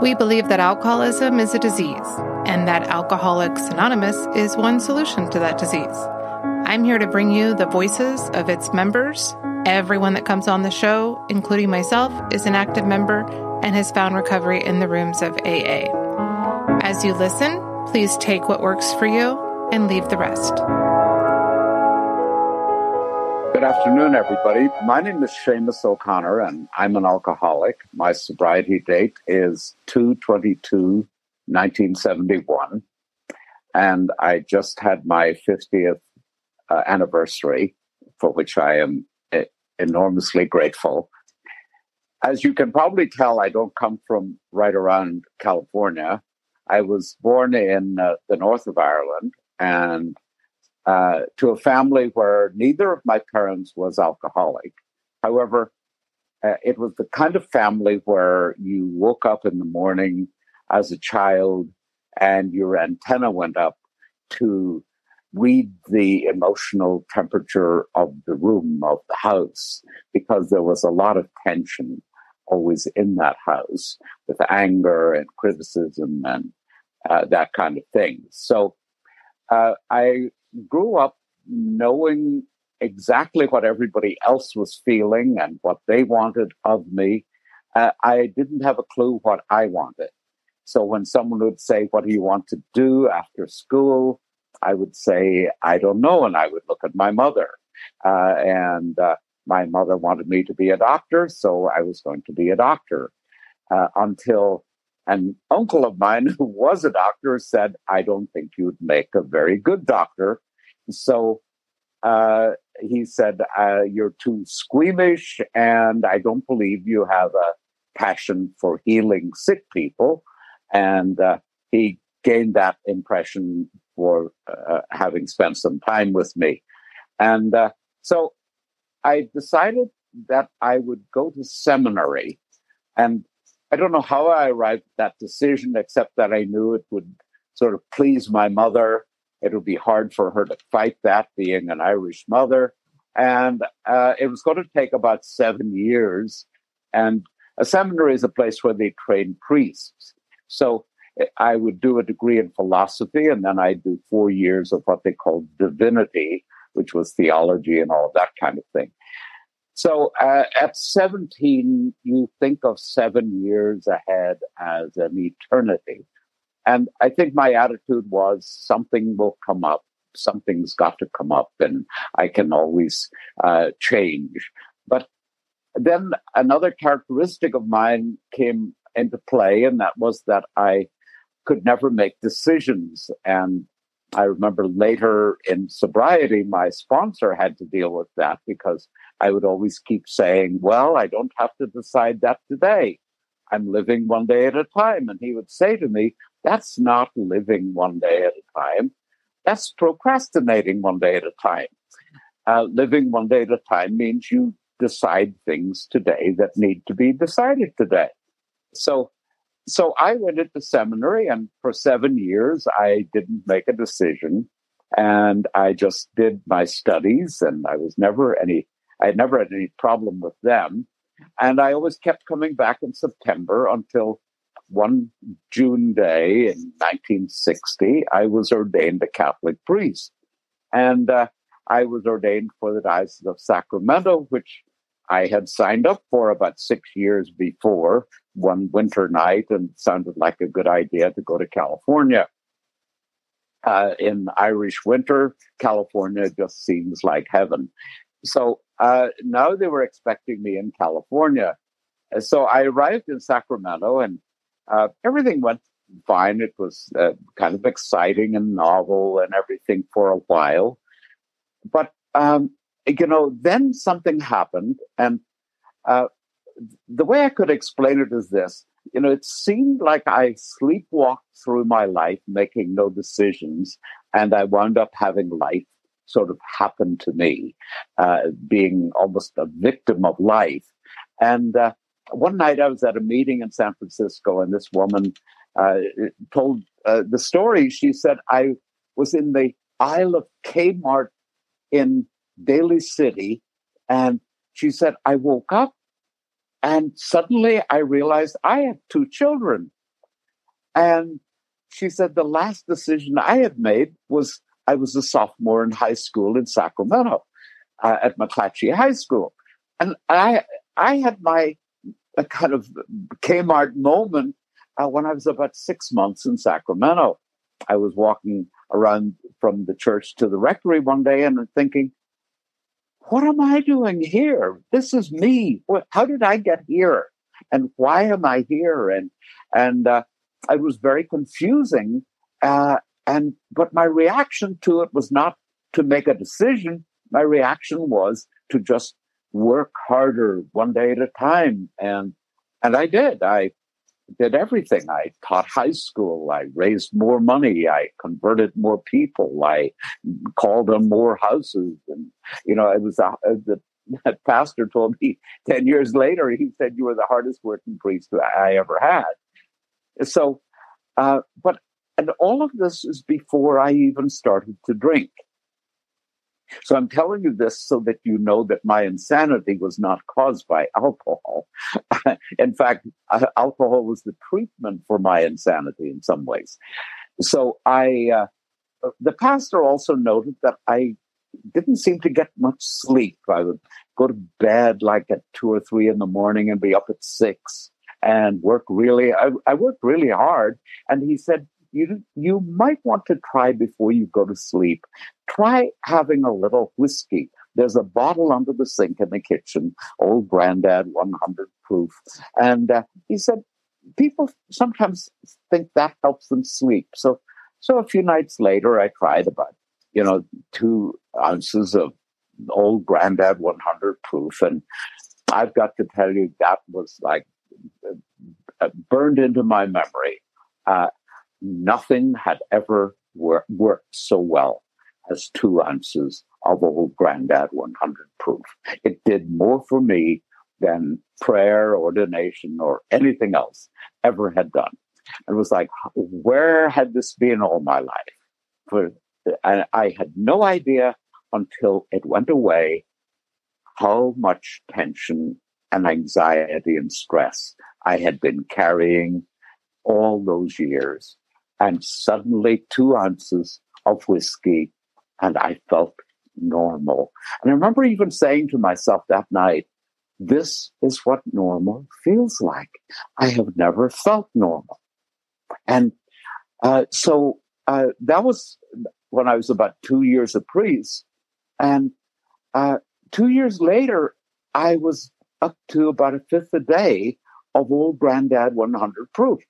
We believe that alcoholism is a disease and that Alcoholics Anonymous is one solution to that disease. I'm here to bring you the voices of its members. Everyone that comes on the show, including myself, is an active member and has found recovery in the rooms of AA. As you listen, please take what works for you and leave the rest. Good afternoon, everybody. My name is Seamus O'Connor, and I'm an alcoholic. My sobriety date is 222 1971. And I just had my 50th uh, anniversary, for which I am uh, enormously grateful. As you can probably tell, I don't come from right around California. I was born in uh, the north of Ireland and uh, to a family where neither of my parents was alcoholic. However, uh, it was the kind of family where you woke up in the morning as a child and your antenna went up to read the emotional temperature of the room of the house because there was a lot of tension always in that house with anger and criticism and uh, that kind of thing. So uh, I grew up knowing exactly what everybody else was feeling and what they wanted of me. Uh, I didn't have a clue what I wanted. So when someone would say, What do you want to do after school? I would say, I don't know. And I would look at my mother. Uh, and uh, my mother wanted me to be a doctor, so I was going to be a doctor uh, until an uncle of mine who was a doctor said, I don't think you'd make a very good doctor. So uh, he said, uh, You're too squeamish, and I don't believe you have a passion for healing sick people. And uh, he gained that impression for uh, having spent some time with me. And uh, so I decided that I would go to seminary. And I don't know how I arrived at that decision, except that I knew it would sort of please my mother it would be hard for her to fight that, being an Irish mother. And uh, it was going to take about seven years. And a seminary is a place where they train priests. So I would do a degree in philosophy, and then I'd do four years of what they called divinity, which was theology and all that kind of thing. So uh, at 17, you think of seven years ahead as an eternity. And I think my attitude was something will come up. Something's got to come up, and I can always uh, change. But then another characteristic of mine came into play, and that was that I could never make decisions. And I remember later in sobriety, my sponsor had to deal with that because I would always keep saying, Well, I don't have to decide that today. I'm living one day at a time. And he would say to me, that's not living one day at a time. That's procrastinating one day at a time. Uh, living one day at a time means you decide things today that need to be decided today. So, so I went into seminary, and for seven years I didn't make a decision, and I just did my studies, and I was never any, I had never had any problem with them, and I always kept coming back in September until one June day in 1960, I was ordained a Catholic priest. And uh, I was ordained for the Diocese of Sacramento, which I had signed up for about six years before one winter night and sounded like a good idea to go to California. Uh, in Irish winter, California just seems like heaven. So uh, now they were expecting me in California. So I arrived in Sacramento and uh, everything went fine. It was uh, kind of exciting and novel and everything for a while. But, um, you know, then something happened. And uh, the way I could explain it is this you know, it seemed like I sleepwalked through my life, making no decisions, and I wound up having life sort of happened to me, uh, being almost a victim of life. And uh, one night I was at a meeting in San Francisco, and this woman uh, told uh, the story. She said, I was in the aisle of Kmart in Daly City, and she said, I woke up and suddenly I realized I have two children. And she said the last decision I had made was I was a sophomore in high school in Sacramento uh, at McClatchy High School. And I, I had my kind of Kmart moment uh, when I was about six months in Sacramento. I was walking around from the church to the rectory one day and thinking, what am I doing here? This is me. How did I get here? And why am I here? And and uh, it was very confusing. Uh, and but my reaction to it was not to make a decision. My reaction was to just work harder one day at a time. And and I did. I did everything. I taught high school. I raised more money. I converted more people. I called on more houses. And, you know, it was a, the that pastor told me 10 years later, he said, you were the hardest working priest I ever had. So, uh, but, and all of this is before I even started to drink. So I'm telling you this so that you know that my insanity was not caused by alcohol. in fact, uh, alcohol was the treatment for my insanity in some ways. So I, uh, the pastor also noted that I didn't seem to get much sleep. I would go to bed like at two or three in the morning and be up at six and work really, I, I worked really hard. And he said, you, you might want to try before you go to sleep. Try having a little whiskey. There's a bottle under the sink in the kitchen, old granddad 100 proof. And uh, he said, people sometimes think that helps them sleep. So, so a few nights later, I tried about, you know, two ounces of old granddad 100 proof. And I've got to tell you, that was like uh, burned into my memory. Uh, nothing had ever wor- worked so well as two ounces of old granddad 100 proof. It did more for me than prayer, ordination, or anything else ever had done. It was like, where had this been all my life? For, and I had no idea until it went away how much tension and anxiety and stress I had been carrying all those years and suddenly two ounces of whiskey and I felt normal. And I remember even saying to myself that night, this is what normal feels like. I have never felt normal. And uh, so uh, that was when I was about two years a priest. And uh, two years later, I was up to about a fifth a day of old granddad 100 proof.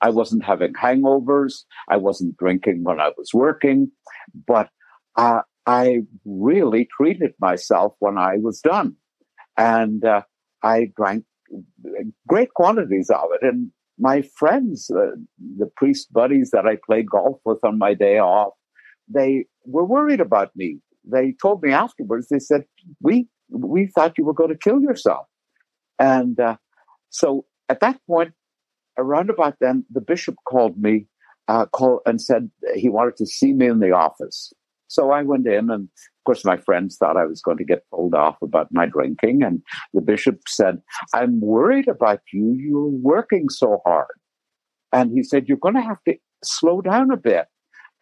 I wasn't having hangovers. I wasn't drinking when I was working, but uh, I really treated myself when I was done. And uh, I drank great quantities of it. And my friends, uh, the priest buddies that I played golf with on my day off, they were worried about me. They told me afterwards, they said, we, we thought you were going to kill yourself. And uh, so at that point, around about then, the bishop called me, uh, and said he wanted to see me in the office. So I went in, and of course, my friends thought I was going to get told off about my drinking. And the bishop said, I'm worried about you. You're working so hard. And he said, You're going to have to slow down a bit.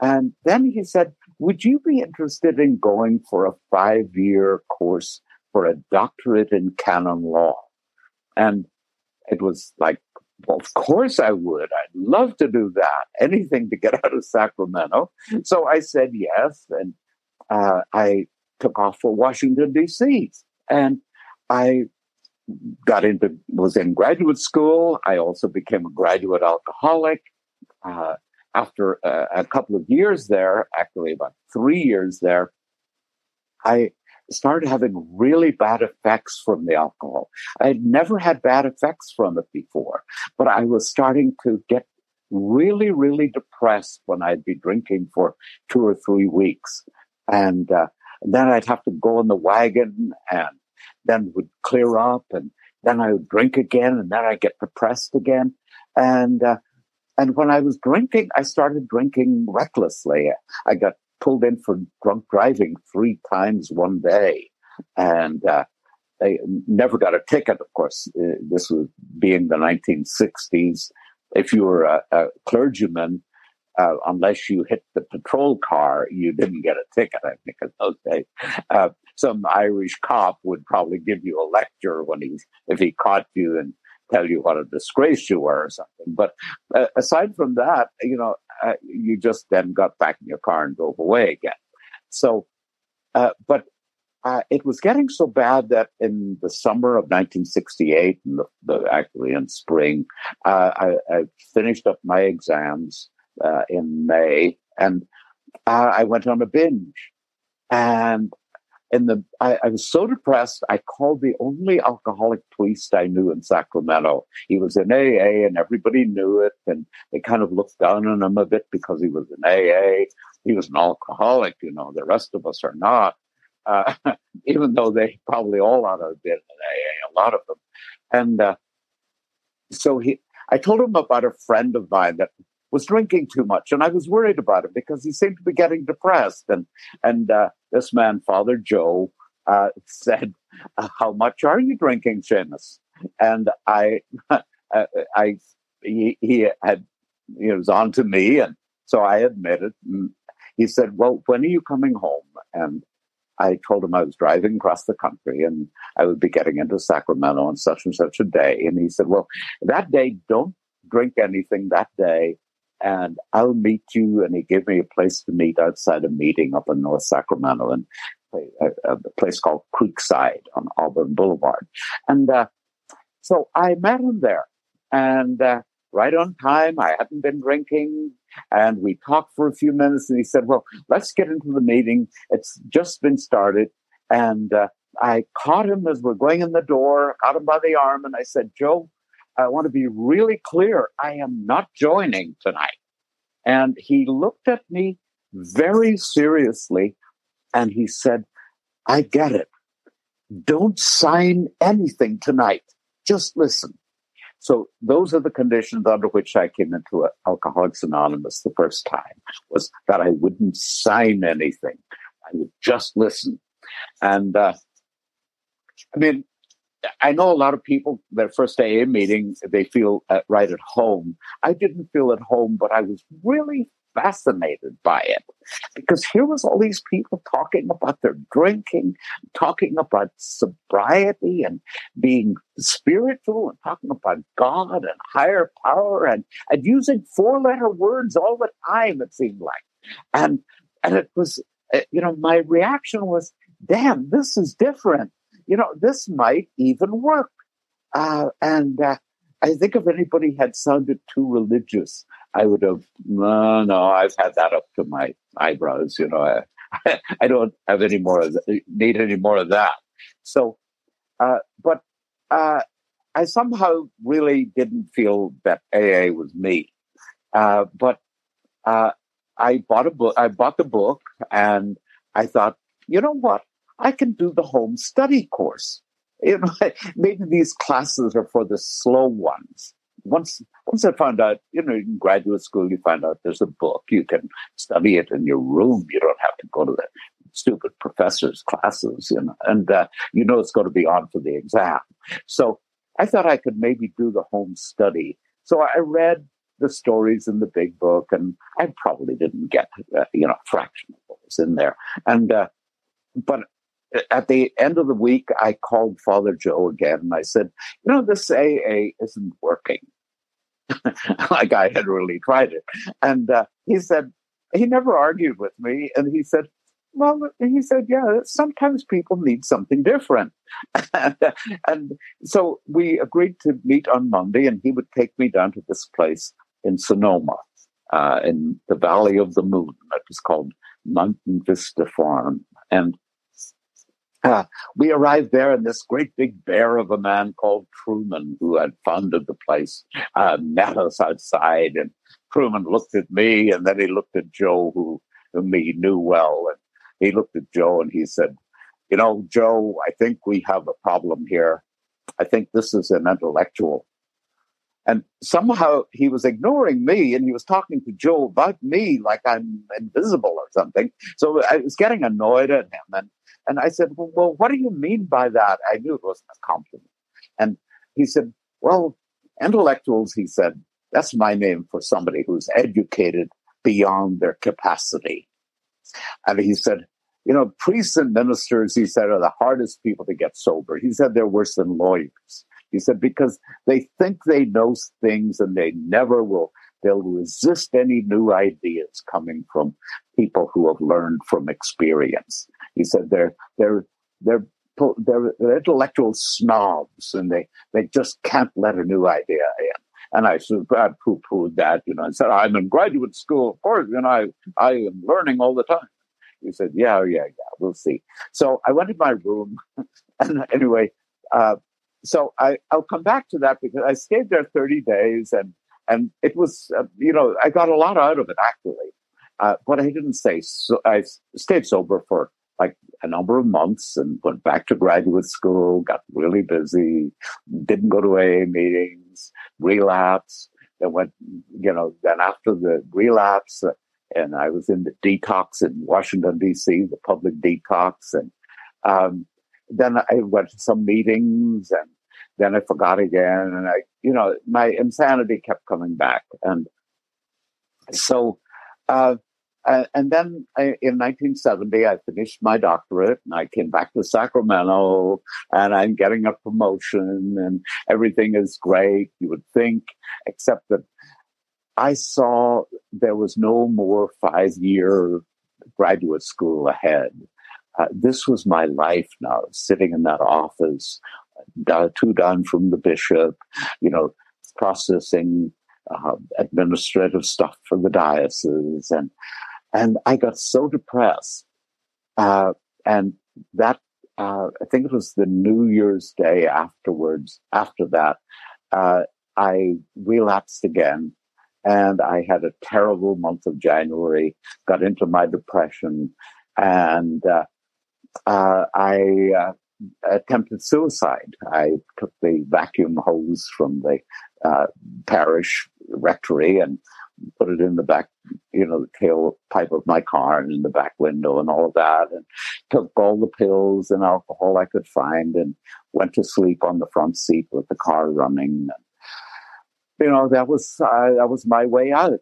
And then he said, Would you be interested in going for a five year course for a doctorate in canon law? And it was like of course I would. I'd love to do that. Anything to get out of Sacramento. So I said yes. And uh, I took off for Washington, D.C. And I got into, was in graduate school. I also became a graduate alcoholic. Uh, after uh, a couple of years there, actually about three years there, I started having really bad effects from the alcohol. I had never had bad effects from it before, but I was starting to get really, really depressed when I'd be drinking for two or three weeks. And uh, then I'd have to go in the wagon and then would clear up and then I would drink again and then I'd get depressed again. And, uh, and when I was drinking, I started drinking recklessly. I got pulled in for drunk driving three times one day. And uh, they never got a ticket, of course. Uh, this was being the 1960s. if you were a, a clergyman, uh, unless you hit the patrol car, you didn't get a ticket, I think, in those days. Uh, some Irish cop would probably give you a lecture when he, if he caught you and tell you what a disgrace you were or something. But uh, aside from that, you know, uh, you just then got back in your car and drove away again. So, uh, but uh, it was getting so bad that in the summer of 1968, and the, the, actually in spring, uh, I, I, finished up my exams uh, in May, and I went on a binge. And in the I, I, was so depressed i called the only alcoholic priest i knew in sacramento. He was in aa and everybody knew it and they kind of looked down on him a bit because he was in aa he was an alcoholic you know the rest of us are not uh, even though they probably all ought to have been in aa a lot of them. And uh, so he i told him about a friend of mine that was drinking too much, and I was worried about him because he seemed to be getting depressed. And and uh, this man, Father Joe, uh, said, uh, "How much are you drinking, Seamus?" And I, uh, I, he, he had, he was on to me, and so I admitted. And he said, "Well, when are you coming home?" And I told him I was driving across the country and I would be getting into Sacramento on such and such a day. And he said, Well, that day, don't drink anything that day and I'll meet you. And he gave me a place to meet outside a meeting up in North Sacramento and a, a place called Creekside on Auburn Boulevard. And uh, so I met him there and uh, right on time. I hadn't been drinking and we talked for a few minutes and he said, well, let's get into the meeting. It's just been started. And uh, I caught him as we're going in the door, caught him by the arm and I said, Joe, I want to be really clear. I am not joining tonight. And he looked at me very seriously and he said, I get it. Don't sign anything tonight. Just listen. So those are the conditions under which I came into Alcoholics Anonymous the first time was that I wouldn't sign anything. I would just listen. And, uh, I mean, I know a lot of people, their first AA meeting, they feel uh, right at home. I didn't feel at home, but I was really fascinated by it because here was all these people talking about their drinking, talking about sobriety and being spiritual and talking about God and higher power and, and using four letter words all the time, it seemed like. And, and it was, uh, you know, my reaction was, damn, this is different you know, this might even work. Uh, and uh, I think if anybody had sounded too religious, I would have, no, no, I've had that up to my eyebrows. You know, I, I don't have any more of that, need any more of that. So, uh, but uh, I somehow really didn't feel that AA was me. Uh, but uh, I bought a book. I bought the book, and I thought, you know what? I can do the home study course. You know, maybe these classes are for the slow ones. Once, once I found out, you know, in graduate school, you find out there's a book. You can study it in your room. You don't have to go to the stupid professor's classes, you know, and uh, you know it's going to be on for the exam. So I thought I could maybe do the home study. So I read the stories in the big book, and I probably didn't get, uh, you know, fraction of what was in there. And uh, but at the end of the week, I called Father Joe again and I said, you know, this AA isn't working. like I had really tried it. And uh, he said, he never argued with me. And he said, well, he said, yeah, sometimes people need something different. and, so we agreed to meet on Monday and he would take me down to this place in Sonoma, uh, in the Valley of the Moon. It was called Mountain Vista Farm. And uh, we arrived there, and this great big bear of a man called Truman, who had founded the place, uh, met us outside. And Truman looked at me, and then he looked at Joe, who, whom he knew well. And he looked at Joe and he said, You know, Joe, I think we have a problem here. I think this is an intellectual. And somehow he was ignoring me and he was talking to Joe about me like I'm invisible or something. So I was getting annoyed at him. And and I said, well, what do you mean by that? I knew it wasn't a compliment. And he said, well, intellectuals, he said, That's my name for somebody who's educated beyond their capacity. And he said, you know, priests and ministers, he said, are the hardest people to get sober. He said they're worse than lawyers. He said, because they think they know things and they never will. They'll resist any new ideas coming from people who have learned from experience. He said they're, they're, they're, they're, they're intellectual snobs and they, they just can't let a new idea in. And I of poo pooed that, you know, and said, I'm in graduate school, of course, and I, I am learning all the time. He said, Yeah, yeah, yeah, we'll see. So I went to my room. and anyway, uh, so I, I'll come back to that because I stayed there 30 days and, and it was, uh, you know, I got a lot out of it actually. Uh, but I didn't say, so I stayed sober for like a number of months and went back to graduate school, got really busy, didn't go to AA meetings, relapse. Then went, you know, then after the relapse, uh, and I was in the detox in Washington D.C., the public detox, and um, then I went to some meetings, and then I forgot again, and I, you know, my insanity kept coming back, and so, uh, uh, and then I, in 1970, I finished my doctorate, and I came back to Sacramento, and I'm getting a promotion, and everything is great. You would think, except that I saw there was no more five year graduate school ahead. Uh, this was my life now, sitting in that office, two down from the bishop, you know, processing uh, administrative stuff for the diocese. And, and I got so depressed. Uh, and that, uh, I think it was the New Year's Day afterwards, after that, uh, I relapsed again and I had a terrible month of January, got into my depression, and uh, uh, I uh, attempted suicide. I took the vacuum hose from the parish rectory and put it in the back, you know, the tail pipe of my car and in the back window and all of that, and took all the pills and alcohol I could find and went to sleep on the front seat with the car running. And, you know, that was uh, that was my way out.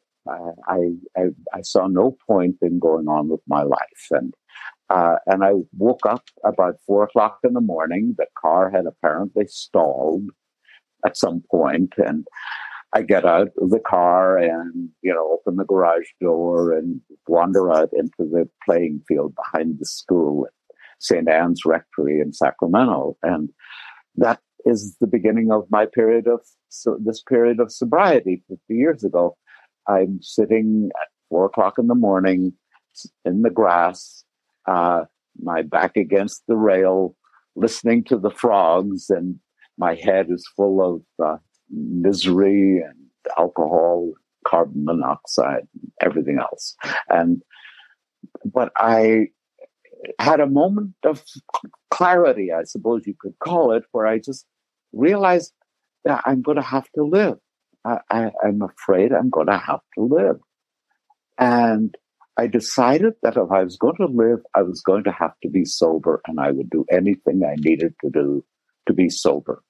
I, I I saw no point in going on with my life, and uh, and I woke up about four o'clock in the morning. The car had apparently stalled at some point, and I get out of the car and you know open the garage door and wander out into the playing field behind the school, at St. Anne's Rectory in Sacramento, and that is the beginning of my period of so this period of sobriety 50 years ago. I'm sitting at four o'clock in the morning in the grass, uh, my back against the rail, listening to the frogs, and my head is full of uh, misery and alcohol, carbon monoxide, everything else. And but I had a moment of clarity, I suppose you could call it, where I just realized that I'm going to have to live. I, I, I'm afraid I'm going to have to live. And I decided that if I was going to live, I was going to have to be sober and I would do anything I needed to do to be sober.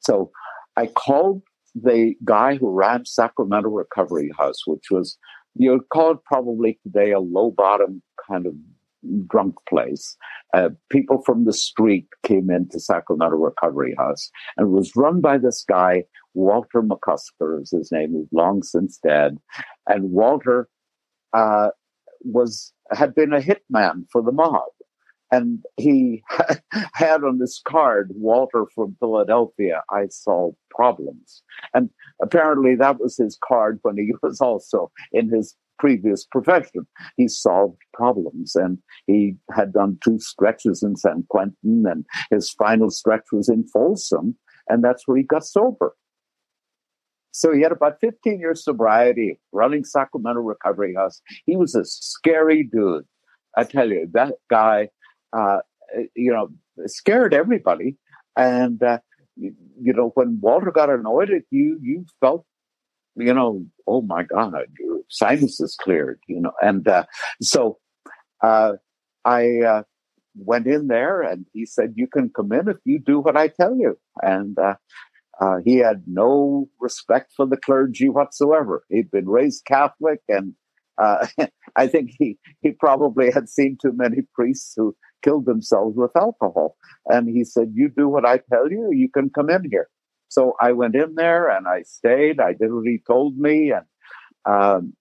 So I called the guy who ran Sacramento Recovery House, which was, you'd call it probably today a low bottom kind of drunk place. Uh, people from the street came into Sacramento Recovery House and was run by this guy, Walter McCusker is his name, who's long since dead. And Walter uh, was had been a hitman for the mob. And he had on this card, Walter from Philadelphia, I solve problems. And apparently that was his card when he was also in his previous profession. He solved problems and he had done two stretches in San Quentin and his final stretch was in Folsom and that's where he got sober. So he had about 15 years sobriety running Sacramento Recovery House. He was a scary dude. I tell you, that guy, uh, you know, scared everybody. And, uh, you, you know, when Walter got annoyed at you, you felt you know, oh my God, your sinus is cleared, you know. And uh, so uh, I uh, went in there and he said, you can come in if you do what I tell you. And Uh, he had no respect for the clergy whatsoever. He'd been raised Catholic, and uh, I think he, he probably had seen too many priests who killed themselves with alcohol. And he said, You do what I tell you, you can come in here. So I went in there and I stayed. I did what he told me. And um,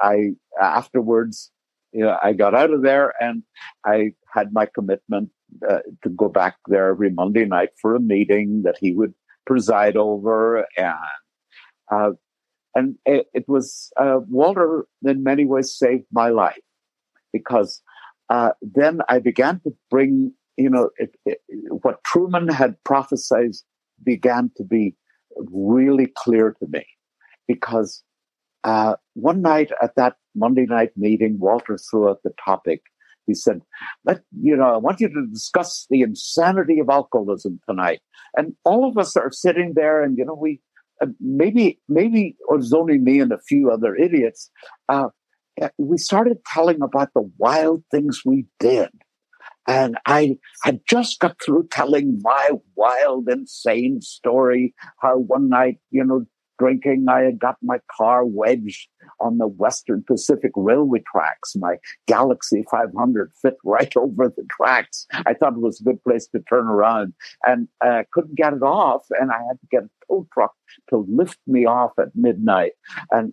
I afterwards, you know, I got out of there and I had my commitment uh, to go back there every Monday night for a meeting that he would preside over. And uh, and it, it was uh, Walter in many ways saved my life because uh, then I began to bring, you know, it, it, what Truman had prophesied began to be really clear to me because uh, one night at that Monday night meeting, Walter threw out the topic. He said, "Let you know, I want you to discuss the insanity of alcoholism tonight." And all of us are sitting there, and you know, we maybe maybe it was only me and a few other idiots. Uh, we started telling about the wild things we did. And I had just got through telling my wild, insane story. How one night, you know, drinking, I had got my car wedged on the Western Pacific Railway tracks. My Galaxy 500 fit right over the tracks. I thought it was a good place to turn around and I uh, couldn't get it off. And I had to get a tow truck to lift me off at midnight. And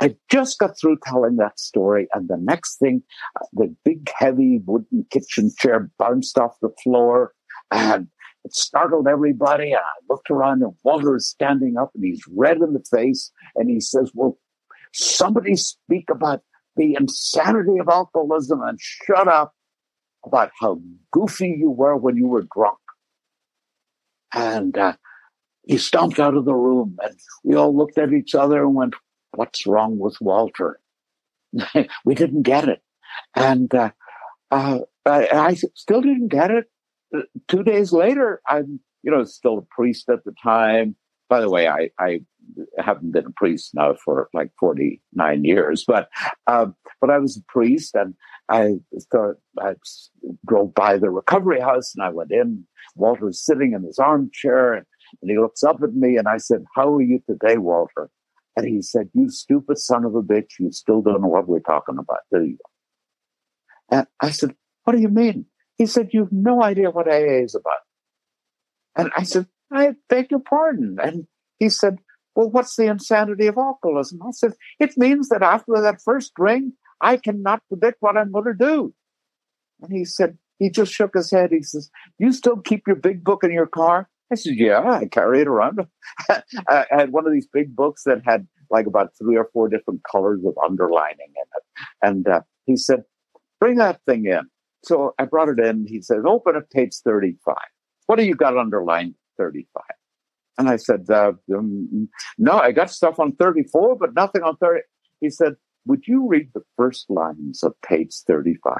I just got through telling that story, and the next thing, the big, heavy wooden kitchen chair bounced off the floor, and it startled everybody. I looked around, and Walter is standing up, and he's red in the face, and he says, "Well, somebody speak about the insanity of alcoholism, and shut up about how goofy you were when you were drunk." And uh, he stomped out of the room, and we all looked at each other and went, what's wrong with Walter? we didn't get it. And uh, uh, I, I, still didn't get it. Two days later, I'm, you know, still a priest at the time. By the way, I, I haven't been a priest now for like 49 years, but, um, but I was a priest and I thought I drove by the recovery house and I went in. Walter was sitting in his armchair and, and he looks up at me and I said, how are you today, Walter? And he said, You stupid son of a bitch, you still don't know what we're talking about, do you? And I said, What do you mean? He said, You've no idea what AA is about. And I said, I beg your pardon. And he said, Well, what's the insanity of alcoholism? I said, It means that after that first drink, I cannot predict what I'm going to do. And he said, he just shook his head. He says, You still keep your big book in your car? I said, yeah, I carry it around. I had one of these big books that had like about three or four different colors of underlining in it. And uh, he said, bring that thing in. So I brought it in. He said, open up page 35. What do you got underlined 35? And I said, uh, um, no, I got stuff on 34, but nothing on 30. He said, would you read the first lines of page 35?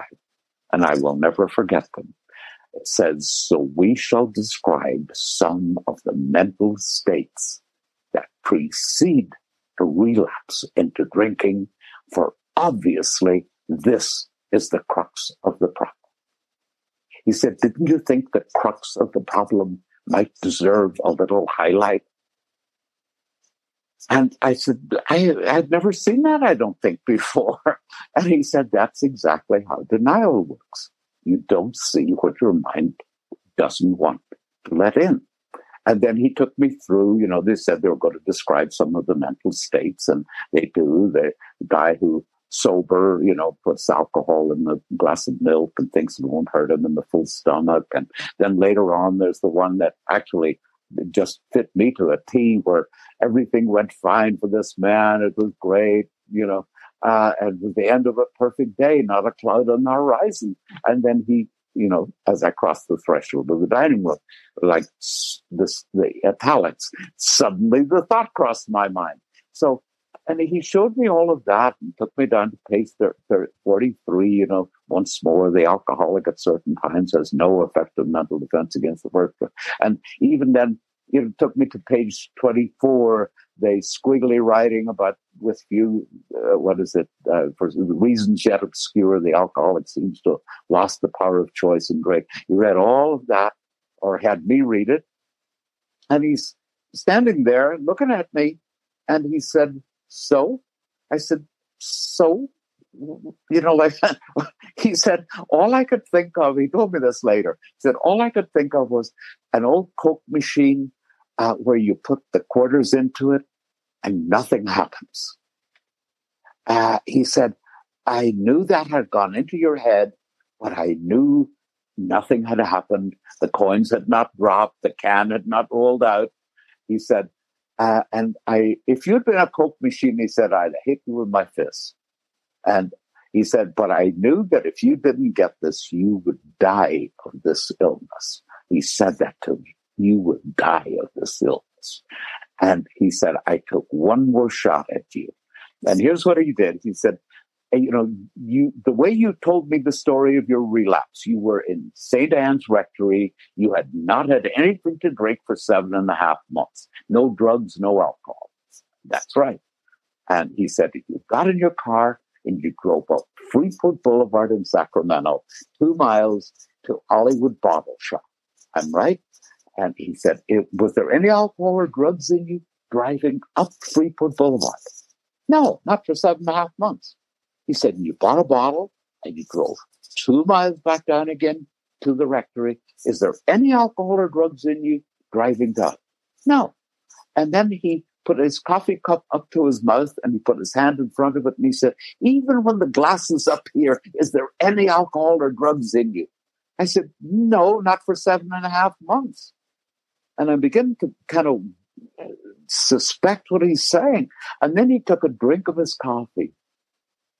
And I will never forget them. It says, So we shall describe some of the mental states that precede the relapse into drinking, for obviously this is the crux of the problem. He said, Didn't you think the crux of the problem might deserve a little highlight? And I said, I had never seen that, I don't think, before. And he said, That's exactly how denial works you don't see what your mind doesn't want to let in. And then he took me through, you know, they said they were going to describe some of the mental states, and they do. The guy who sober, you know, puts alcohol in the glass of milk and thinks it won't hurt him in the full stomach. And then later on, there's the one that actually just fit me to a T where everything went fine for this man. It was great, you know, uh, and was the end of a perfect day, not a cloud on the horizon. And then he, you know, as I crossed the threshold of the dining room, like this, the italics, suddenly the thought crossed my mind. So, and he showed me all of that and took me down to page 43, you know, once more, the alcoholic at certain times has no effective mental defense against the worker. And even then, you know, took me to page 24 the squiggly writing about with few, uh, what is it, uh, for reasons yet obscure, the alcoholic seems to have lost the power of choice and great. He read all of that, or had me read it, and he's standing there looking at me, and he said, So? I said, So? You know, like he said, all I could think of, he told me this later. He said, all I could think of was an old Coke machine uh, where you put the quarters into it and nothing happens. Uh, he said, I knew that had gone into your head, but I knew nothing had happened. The coins had not dropped. The can had not rolled out. He said, uh, and I, if you'd been a Coke machine, he said, I'd hit you with my fist. And he said, but I knew that if you didn't get this, you would die of this illness. He said that to me. You would die of this illness. And he said, I took one more shot at you. And here's what he did. He said, you know, you the way you told me the story of your relapse, you were in St. Anne's Rectory. You had not had anything to drink for seven and a half months. No drugs, no alcohol. That's right. And he said, you got in your car and you drove up Freeport Boulevard in Sacramento, two miles to Hollywood Bottle Shop. I'm right. And he said, was there any alcohol or drugs in you driving up Freeport Boulevard? No, not for seven and a half months. He said, you bought a bottle and you drove two miles back down again to the rectory. Is there any alcohol or drugs in you driving down? No. And then he put his coffee cup up to his mouth and he put his hand in front of it and he said, even when the glass is up here, is there any alcohol or drugs in you? I said, no, not for seven and a half months. And I began to kind of suspect what he's saying. And then he took a drink of his coffee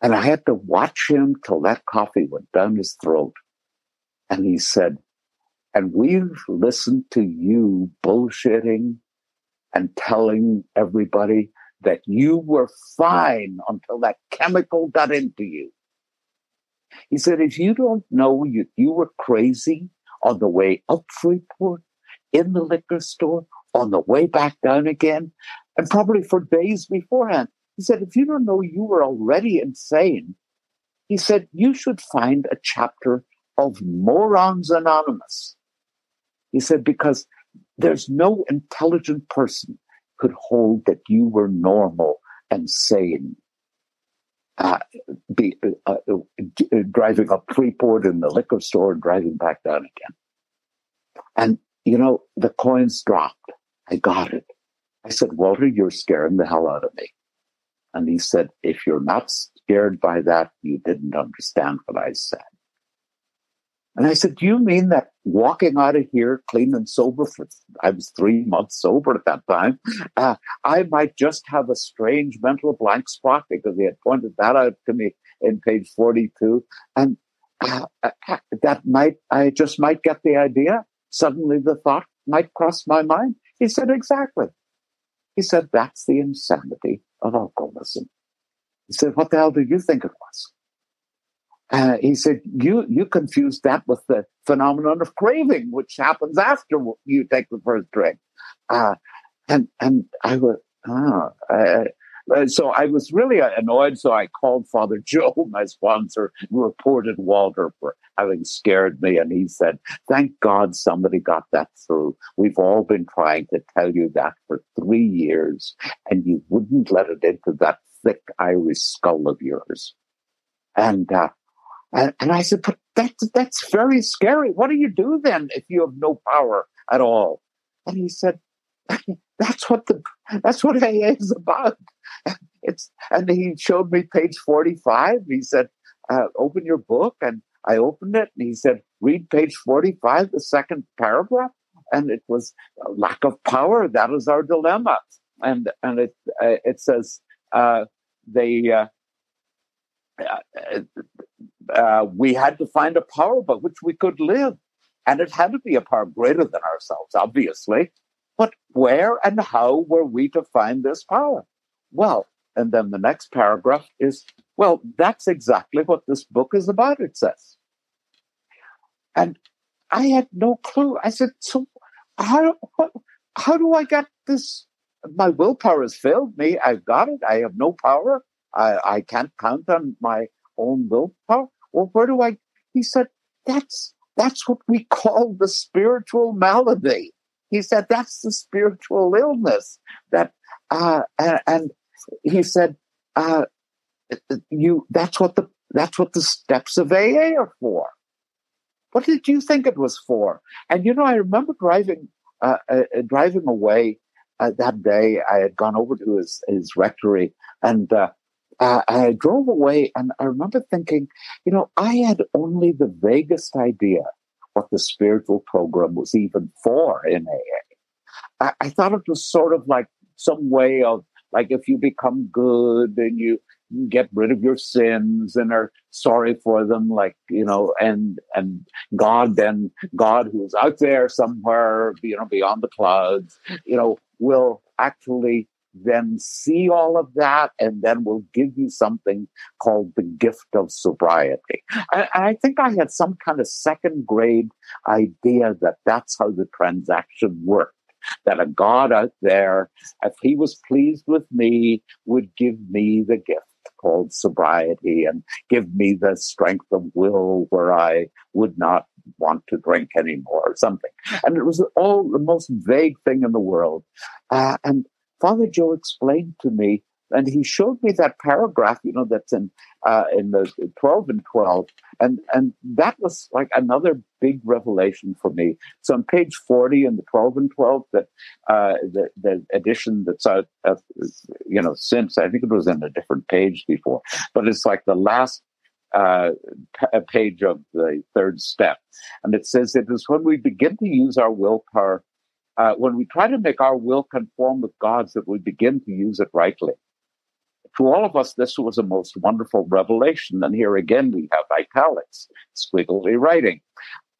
and I had to watch him till that coffee went down his throat. And he said, and we've listened to you bullshitting and telling everybody that you were fine until that chemical got into you. He said, if you don't know you, you were crazy on the way up Freeport, in the liquor store, on the way back down again, and probably for days beforehand, he said, if you don't know you were already insane, he said, you should find a chapter of Morons Anonymous. He said, because there's no intelligent person could hold that you were normal and sane. Uh, be uh, uh, driving up Freeport in the liquor store and driving back down again. And, you know, the coins dropped. I got it. I said, Walter, you're scaring the hell out of me. And he said, if you're not scared by that, you didn't understand what I said. And I said, do you mean that walking out of here clean and sober for, I was three months sober at that time, uh, I might just have a strange mental blank spot because he had pointed that out to me in page 42. And uh, uh, that might, I just might get the idea. Suddenly the thought might cross my mind. He said, exactly. He said, that's the insanity of alcoholism. He said, what the hell did you think it was? Uh, he said, you, you confused that with the phenomenon of craving, which happens after you take the first drink. Uh, and, and I was, ah, uh, so I was really annoyed. So I called Father Joe, my sponsor, reported Walter for having scared me. And he said, thank God somebody got that through. We've all been trying to tell you that for three years and you wouldn't let it into that thick Irish skull of yours. And, uh, and, and I said, but that's, that's very scary. What do you do then if you have no power at all? And he said, that's what the, that's what AA is about. It's, and he showed me page 45. He said, uh, open your book. And I opened it and he said, read page 45, the second paragraph. And it was lack of power. That is our dilemma. And, and it, uh, it says, uh, they, uh, uh, uh, we had to find a power by which we could live. And it had to be a power greater than ourselves, obviously. But where and how were we to find this power? Well, and then the next paragraph is, well, that's exactly what this book is about, it says. And I had no clue. I said, so how, how do I get this? My willpower has failed me. I've got it. I have no power. I, I can't count on my own willpower. Well, where do I? He said, that's, that's what we call the spiritual malady. he said that's the spiritual illness that, uh, and, and he said, uh, you, that's what the, that's what the steps of AA are for. What did you think it was for? And you know, I remember driving, uh, uh, driving away uh, that day. I had gone over to his his rectory, and uh, uh, I drove away. And I remember thinking, you know, I had only the vaguest idea what the spiritual program was even for in AA. I, I thought it was sort of like some way of like if you become good and you get rid of your sins and are sorry for them like you know and and god then god who's out there somewhere you know beyond the clouds you know will actually then see all of that and then will give you something called the gift of sobriety. And I think I had some kind of second grade idea that that's how the transaction worked that a God out there, if he was pleased with me, would give me the gift called sobriety and give me the strength of will where I would not want to drink anymore or something. And it was all the most vague thing in the world. Uh, and Father Joe explained to me and he showed me that paragraph, you know, that's in uh, in the 12 and 12, and and that was like another big revelation for me. So on page 40 in the 12 and 12, that uh, the the edition that's out, uh, you know, since I think it was in a different page before, but it's like the last uh, p- page of the third step. And it says it is when we begin to use our willpower, uh, when we try to make our will conform with God's, that we begin to use it rightly to all of us, this was a most wonderful revelation. And here again, we have italics, squiggly writing.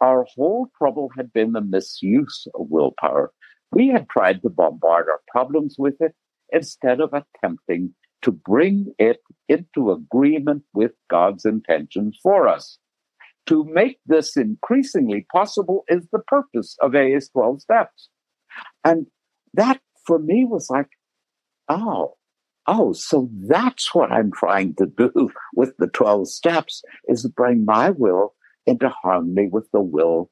Our whole trouble had been the misuse of willpower. We had tried to bombard our problems with it instead of attempting to bring it into agreement with God's intentions for us. To make this increasingly possible is the purpose of AA's 12 steps. And that for me was like, oh, oh, so that's what I'm trying to do with the 12 steps is to bring my will into harmony with the will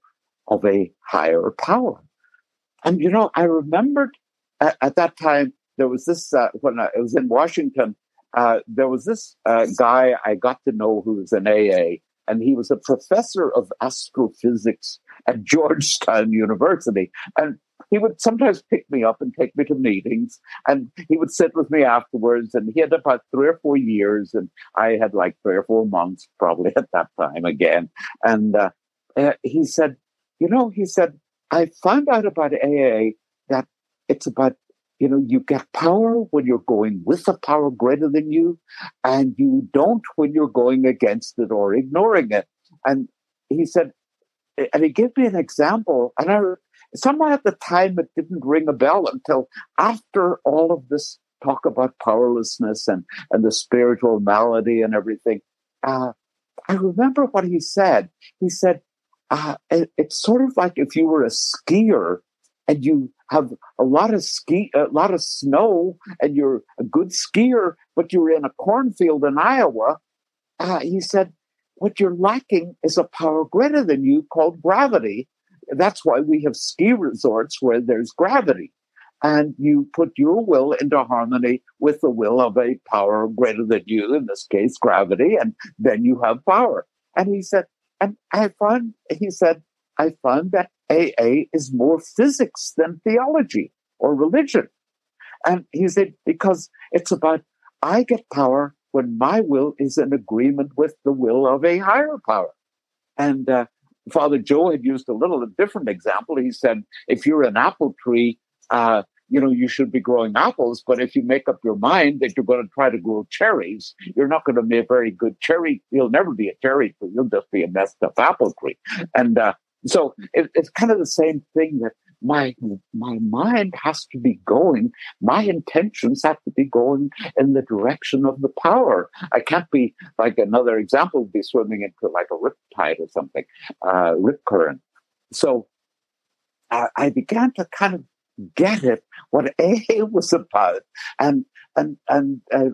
of a higher power. And, you know, I remembered at, at that time, there was this, uh, when I was in Washington, uh, there was this uh, guy I got to know who was an AA, and he was a professor of astrophysics at Georgetown University. And he would sometimes pick me up and take me to meetings and he would sit with me afterwards and he had about three or four years and i had like three or four months probably at that time again. And uh, uh, he said you know he said i found out about aa that it's about you know you get power when you're going with a power greater than you and you don't when you're going against it or ignoring it. And he said and he gave me an example and i somehow at the time it didn't ring a bell until after all of this talk about powerlessness and, and the spiritual malady and everything. Uh, I remember what he said. He said, uh, it, it's sort of like if you were a skier and you have a lot of ski, a lot of snow, and you're a good skier, but you're in a cornfield in Iowa. Uh, he said, what you're lacking is a power greater than you called gravity. That's why we have ski resorts where there's gravity. And you put your will into harmony with the will of a power greater than you, in this case, gravity, and then you have power. And he said, and I found, he said, I found that AA is more physics than theology or religion. And he said, because it's about, I get power when my will is in agreement with the will of a higher power. And uh, Father Joe had used a little a different example. He said, if you're an apple tree, uh, you know, you should be growing apples, but if you make up your mind that you're going to try to grow cherries, you're not going to be a very good cherry. You'll never be a cherry tree. You'll just be a messed up apple tree. And, uh, so it, it's kind of the same thing that my my mind has to be going my intentions have to be going in the direction of the power. I can't be like another example be swimming into like a rip tide or something uh rip current. So i began to kind of get it what AA was about. And and and uh,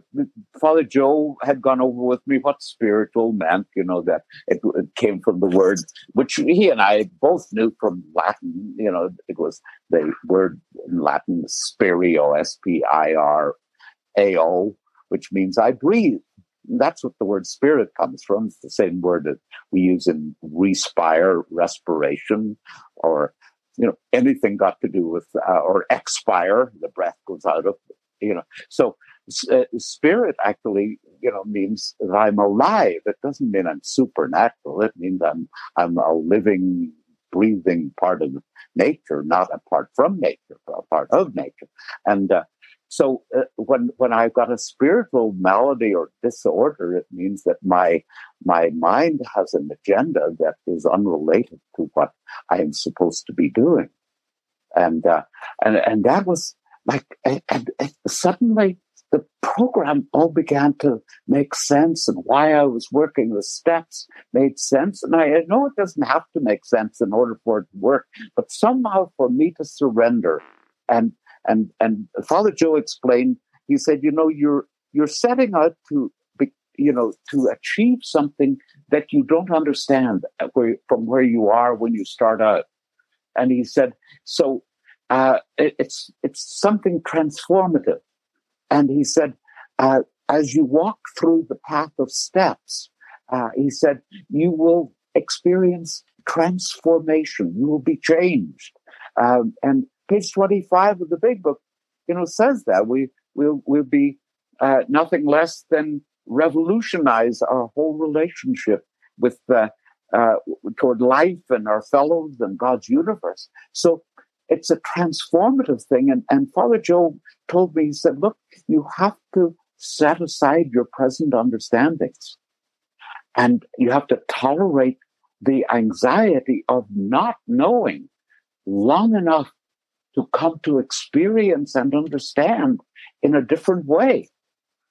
Father Joe had gone over with me what spiritual meant. You know that it, it, came from the word which he and I both knew from Latin. You know it was the word in Latin spirio, S P I R A O, which means I breathe. That's what the word spirit comes from. It's the same word that we use in respire, respiration, or you know anything got to do with uh, or expire. The breath goes out of you know. So uh, spirit actually you know means that I'm alive. It doesn't mean I'm supernatural. It means I'm I'm a living, breathing part of nature, not apart from nature, but a part of nature. And uh, so uh, when when I've got a spiritual malady or disorder, it means that my my mind has an agenda that is unrelated to what I am supposed to be doing, and uh, and and that was like and, and, suddenly the program all began to make sense and why I was working the steps made sense. And I know it doesn't have to make sense in order for it to work, but somehow for me to surrender and and and Father Joe explained. He said, you know, you're you're setting out to you know to achieve something that you don't understand where, from where you are when you start out. And he said, so uh, it, it's it's something transformative. And he said, uh, as you walk through the path of steps, uh, he said, you will experience transformation. You will be changed. Um, and page 25 of the big book, you know, says that we will will be uh, nothing less than revolutionize our whole relationship with uh, uh, toward life and our fellows and God's universe. So it's a transformative thing. And, and Father Joe told me, he said, look, you have to set aside your present understandings and you have to tolerate the anxiety of not knowing long enough to come to experience and understand in a different way.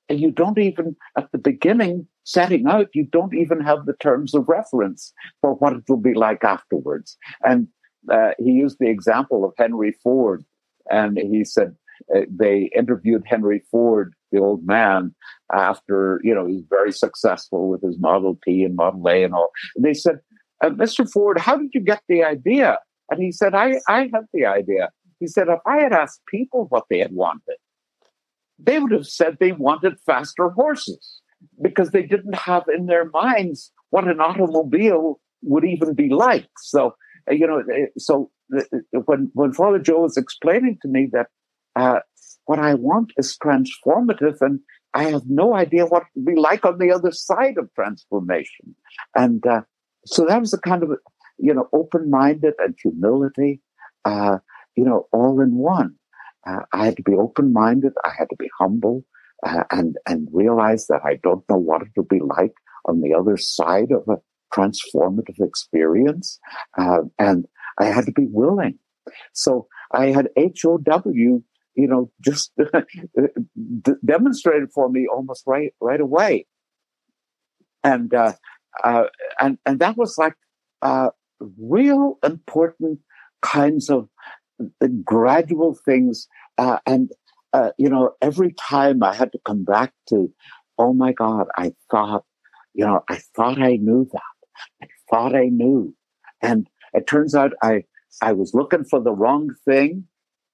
And you don't even, at the beginning, setting out, you don't even have the terms of reference for what it will be like afterwards. And uh, he used the example of Henry Ford, and he said uh, they interviewed Henry Ford, the old man, after you know he's very successful with his Model T and Model A and all. And they said, uh, "Mr. Ford, how did you get the idea?" And he said, "I I had the idea. He said, if I had asked people what they had wanted, they would have said they wanted faster horses because they didn't have in their minds what an automobile would even be like. So, uh, you know, uh, so uh, when, when Father Joe was explaining to me that uh, what I want is transformative and I have no idea what it would be like on the other side of transformation. And uh, so that was a kind of, you know, open minded and humility. Uh, you know, all in one. Uh, I had to be open minded. I had to be humble uh, and, and realize that I don't know what it will be like on the other side of a transformative experience. Uh, and I had to be willing. So I had HOW, you know, just demonstrated for me almost right, right away. And, uh, uh, and, and that was like, uh, real important kinds of the gradual things. Uh, and, uh, you know, every time I had to come back to, oh my God, I thought, you know, I thought I knew that. I thought I knew. And it turns out I, I was looking for the wrong thing,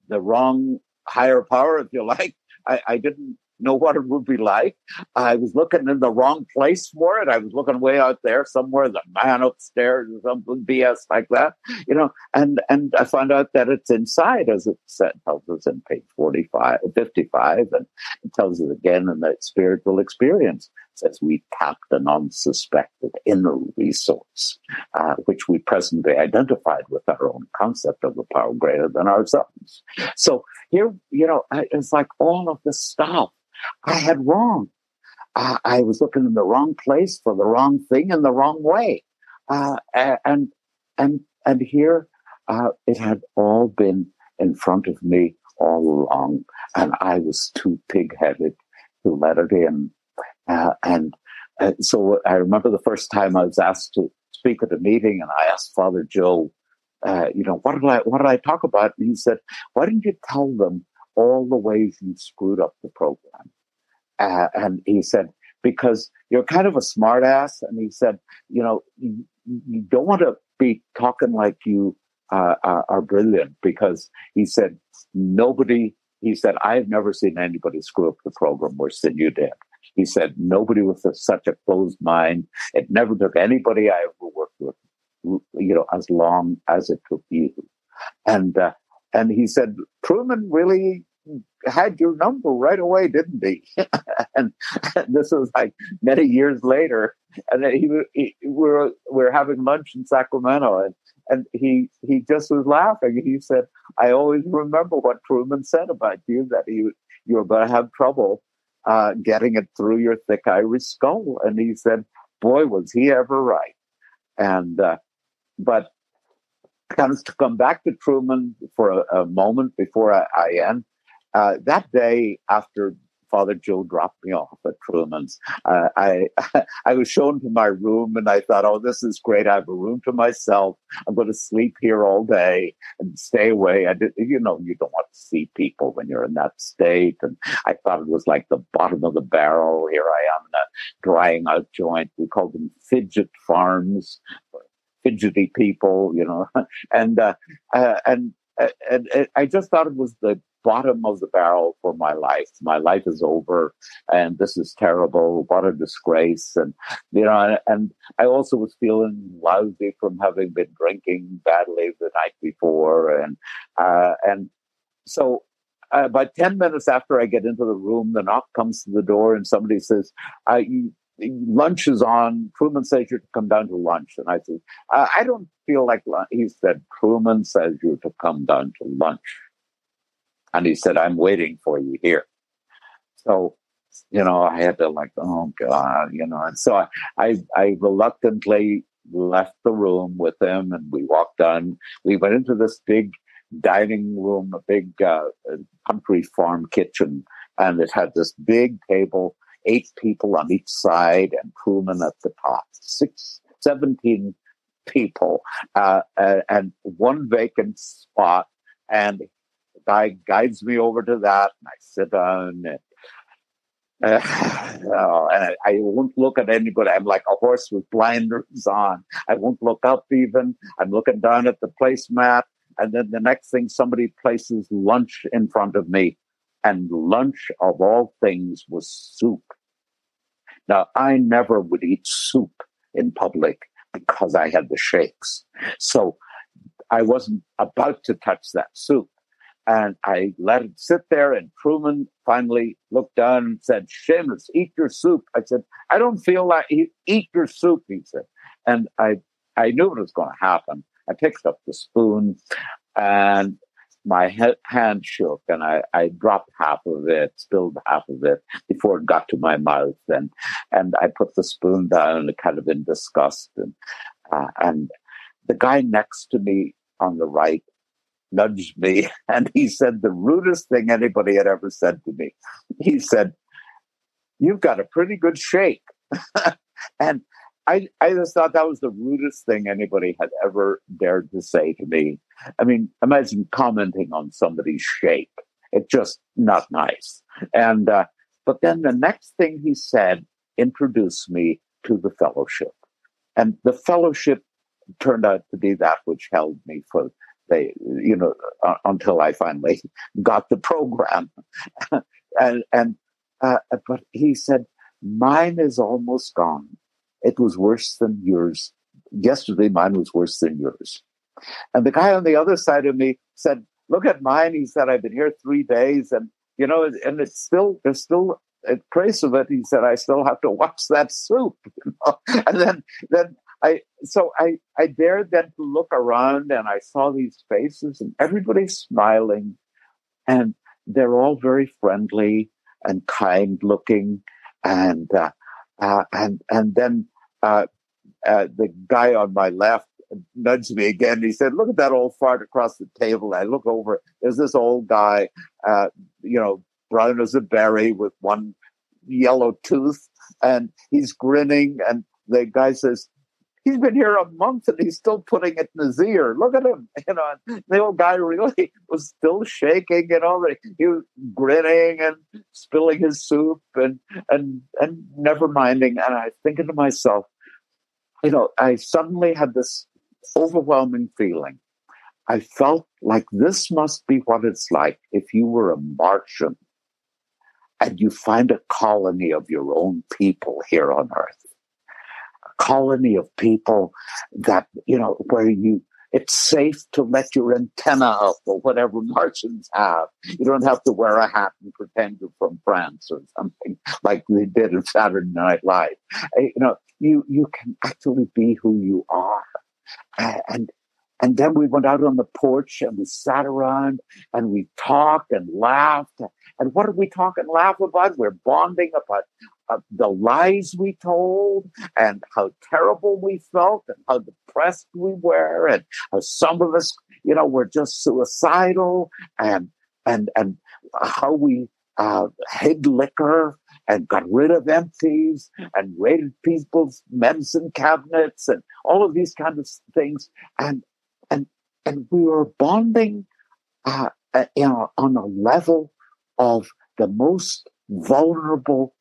the wrong higher power, if you like. I, I didn't know what it would be like. I was looking in the wrong place for it. I was looking way out there somewhere, the man upstairs or something BS like that, you know, and, and I found out that it's inside as it said, tells us in page 45, 55, and it tells us again in that spiritual experience. Says we tapped an unsuspected inner resource, uh, which we presently identified with our own concept of a power greater than ourselves. So here, you know, it's like all of this stuff I had wrong. Uh, I was looking in the wrong place for the wrong thing in the wrong way. Uh, and, and, and here, uh, it had all been in front of me all along. And I was too pig headed to let it in. Uh, and uh, so I remember the first time I was asked to speak at a meeting and I asked Father Joe, uh, you know, what did I, what did I talk about? And he said, why didn't you tell them all the ways you screwed up the program? Uh, and he said, because you're kind of a smartass. And he said, you know, you, you don't want to be talking like you uh, are, are brilliant because he said, nobody, he said, I've never seen anybody screw up the program worse than you did. He said, nobody with a, such a closed mind. It never took anybody I ever worked with, you know, as long as it took you. And, uh, and he said, Truman really had your number right away, didn't he? and, this was like many years later. And he, he we were we were having lunch in Sacramento, and and he he just was laughing. He said, "I always remember what Truman said about you that you you were going to have trouble uh, getting it through your thick Irish skull." And he said, "Boy, was he ever right." And uh, but comes to come back to Truman for a, a moment before I, I end. Uh, that day after Father Joe dropped me off at Truman's. Uh, I I was shown to my room, and I thought, "Oh, this is great! I have a room to myself. I'm going to sleep here all day and stay away." I did, you know, you don't want to see people when you're in that state, and I thought it was like the bottom of the barrel. Here I am in a drying out joint. We called them fidget farms, fidgety people, you know, and uh, uh, and uh, and, and I just thought it was the bottom of the barrel for my life. My life is over and this is terrible. What a disgrace. And, you know, and I also was feeling lousy from having been drinking badly the night before. And, uh, and so uh, about 10 minutes after I get into the room, the knock comes to the door and somebody says, uh, you, lunch is on. Truman says you to come down to lunch. And I said, uh, I don't feel like lunch. He said, Truman says you to come down to lunch. And he said, I'm waiting for you here. So, you know, I had to like, oh God, you know, and so I, I, I reluctantly left the room with him and we walked on. We went into this big dining room, a big uh, country farm kitchen, and it had this big table, eight people on each side, and Truman at the top, six, 17 people, uh, and one vacant spot. And the guy guides me over to that, and I sit down and. Uh, and I, I, won't look at anybody. I'm like a horse with blinders on. I won't look up even. I'm looking down at the placemat. And then the next thing, somebody places lunch in front of me. And lunch of all things was soup. Now, I never would eat soup in public because I had the shakes. So I wasn't about to touch that soup. And I let it sit there, and Truman finally looked down and said, Seamus, eat your soup. I said, I don't feel like eat your soup, he said. And I, I knew it was going to happen. I picked up the spoon and my hand shook and I, I dropped half of it, spilled half of it before it got to my mouth. And, and I put the spoon down kind of in disgust. And, uh, and the guy next to me on the right nudged me and he said the rudest thing anybody had ever said to me. He said, You've got a pretty good shake. and I, I just thought that was the rudest thing anybody had ever dared to say to me. I mean, imagine commenting on somebody's shake. It's just not nice. And, uh, but then the next thing he said introduced me to the fellowship. And the fellowship turned out to be that which held me for they, you know, uh, until I finally got the program. and, and, uh, but he said, mine is almost gone. It was worse than yours. Yesterday, mine was worse than yours. And the guy on the other side of me said, look at mine. He said, I've been here three days and, you know, and it's still, there's still a trace of it. He said, I still have to watch that soup. And then, then I so I I dared then to look around and I saw these faces and everybody's smiling and they're all very friendly and kind looking and uh, uh, and and then uh, uh the guy on my left nudged me again. He said, "Look at that old fart across the table." I look over. There's this old guy, uh, you know, brown as a berry with one yellow tooth, and he's grinning. And the guy says, he's been here a month and he's still putting it in his ear. Look at him. You know, the old guy really was still shaking, you know, he was grinning and spilling his soup and and and never minding. And I thinking to myself, you know, I suddenly had this overwhelming feeling. I felt like this must be what it's like if you were a Martian and you find a colony of your own people here on Earth colony of people that, you know, where you, it's safe to let your antenna up or whatever Martians have. You don't have to wear a hat and pretend you're from France or something like they did in Saturday Night Live. Eh, you know, you, you can actually be who you are. And, and then we went out on the porch and we sat around and we talked and laughed. And what did we talk and laugh about? We're bonding about uh, the lies we told and how terrible we felt and how depressed we were and how some of us, you know, were just suicidal and, and, and how we uh, hid liquor and got rid of empties and raided people's medicine cabinets and all of these kind of things. And, and, and we were bonding, uh, uh you know, on a level of the most vulnerable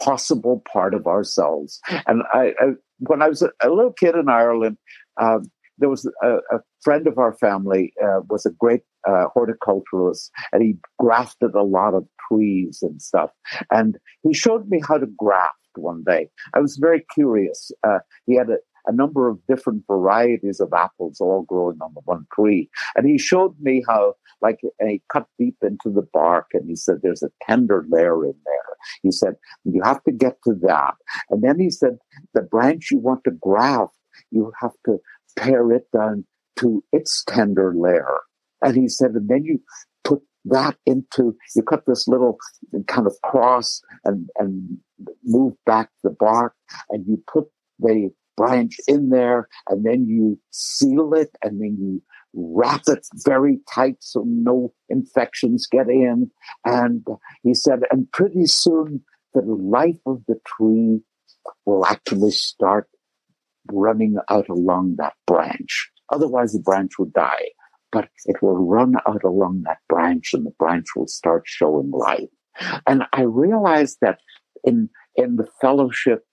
possible part of ourselves. And I, I when I was a, a, little kid in Ireland, um, there was a, a, friend of our family uh, was a great uh, horticulturalist, and he grafted a lot of trees and stuff. And he showed me how to graft one day. I was very curious. Uh, he had a, a number of different varieties of apples all growing on the one tree. And he showed me how, like, he cut deep into the bark and he said, there's a tender layer in there. He said, you have to get to that. And then he said, the branch you want to graft, you have to pare it down to its tender layer. And he said, and then you put that into, you cut this little kind of cross and, and move back the bark and you put the branch in there and then you seal it and then you wrap it very tight so no infections get in. And he said, and pretty soon the life of the tree will actually start running out along that branch. Otherwise, the branch would die, but it will run out along that branch and the branch will start showing life. And I realized that in, in the fellowship,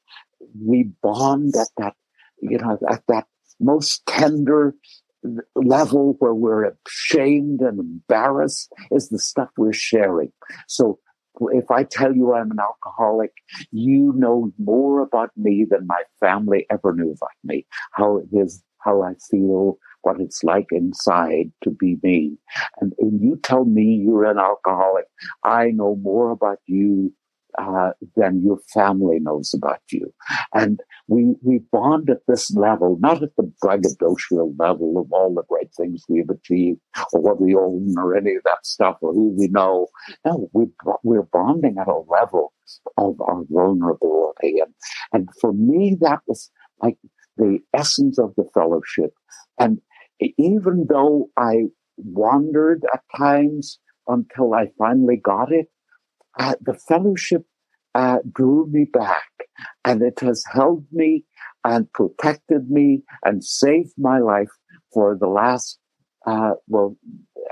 we bond at that, you know, at that most tender level where we're ashamed and embarrassed is the stuff we're sharing. So if I tell you I'm an alcoholic, you know more about me than my family ever knew about me. How it is, how I feel, what it's like inside to be me. And when you tell me you're an alcoholic, I know more about you uh, than your family knows about you. And we, we bond at this level, not at the braggadocial level of all the great things we've achieved or what we own or any of that stuff or who we know. No, we, we're bonding at a level of our vulnerability. And, and for me, that was like the essence of the fellowship. And even though I wandered at times until I finally got it, uh, the fellowship uh, drew me back and it has held me and protected me and saved my life for the last, uh, well,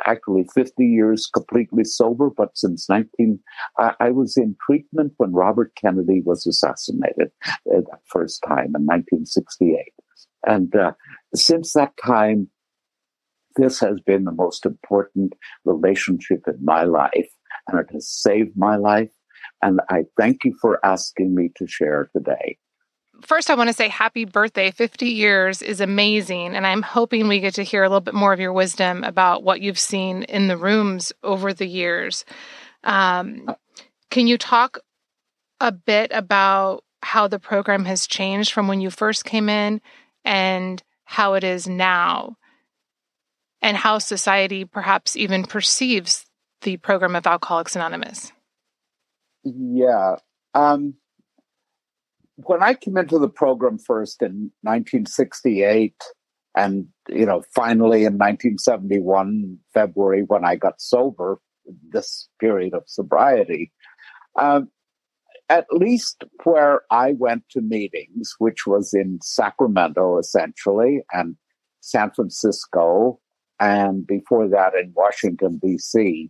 actually 50 years completely sober, but since 19, I, I was in treatment when Robert Kennedy was assassinated uh, that first time in 1968. And uh, since that time, this has been the most important relationship in my life and it has saved my life. And I thank you for asking me to share today. First, I want to say happy birthday. 50 years is amazing. And I'm hoping we get to hear a little bit more of your wisdom about what you've seen in the rooms over the years. Um, can you talk a bit about how the program has changed from when you first came in and how it is now? And how society perhaps even perceives the program of Alcoholics Anonymous? Yeah. Um, when I came into the program first in 1968, and you know, finally in 1971 February when I got sober, this period of sobriety, um, at least where I went to meetings, which was in Sacramento essentially, and San Francisco, and before that in Washington, D.C.,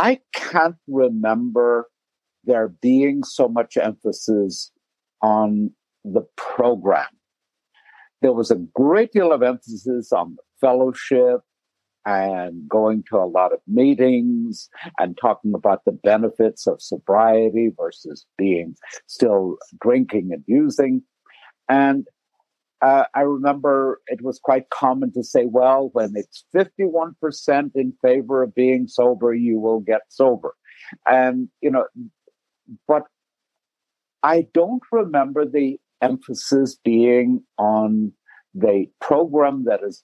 I can't remember there being so much emphasis on the program. There was a great deal of emphasis on the fellowship and going to a lot of meetings and talking about the benefits of sobriety versus being still drinking and using. And uh, I remember it was quite common to say, well, when it's 51% in favor of being sober, you will get sober. And, you know, but I don't remember the emphasis being on the program that is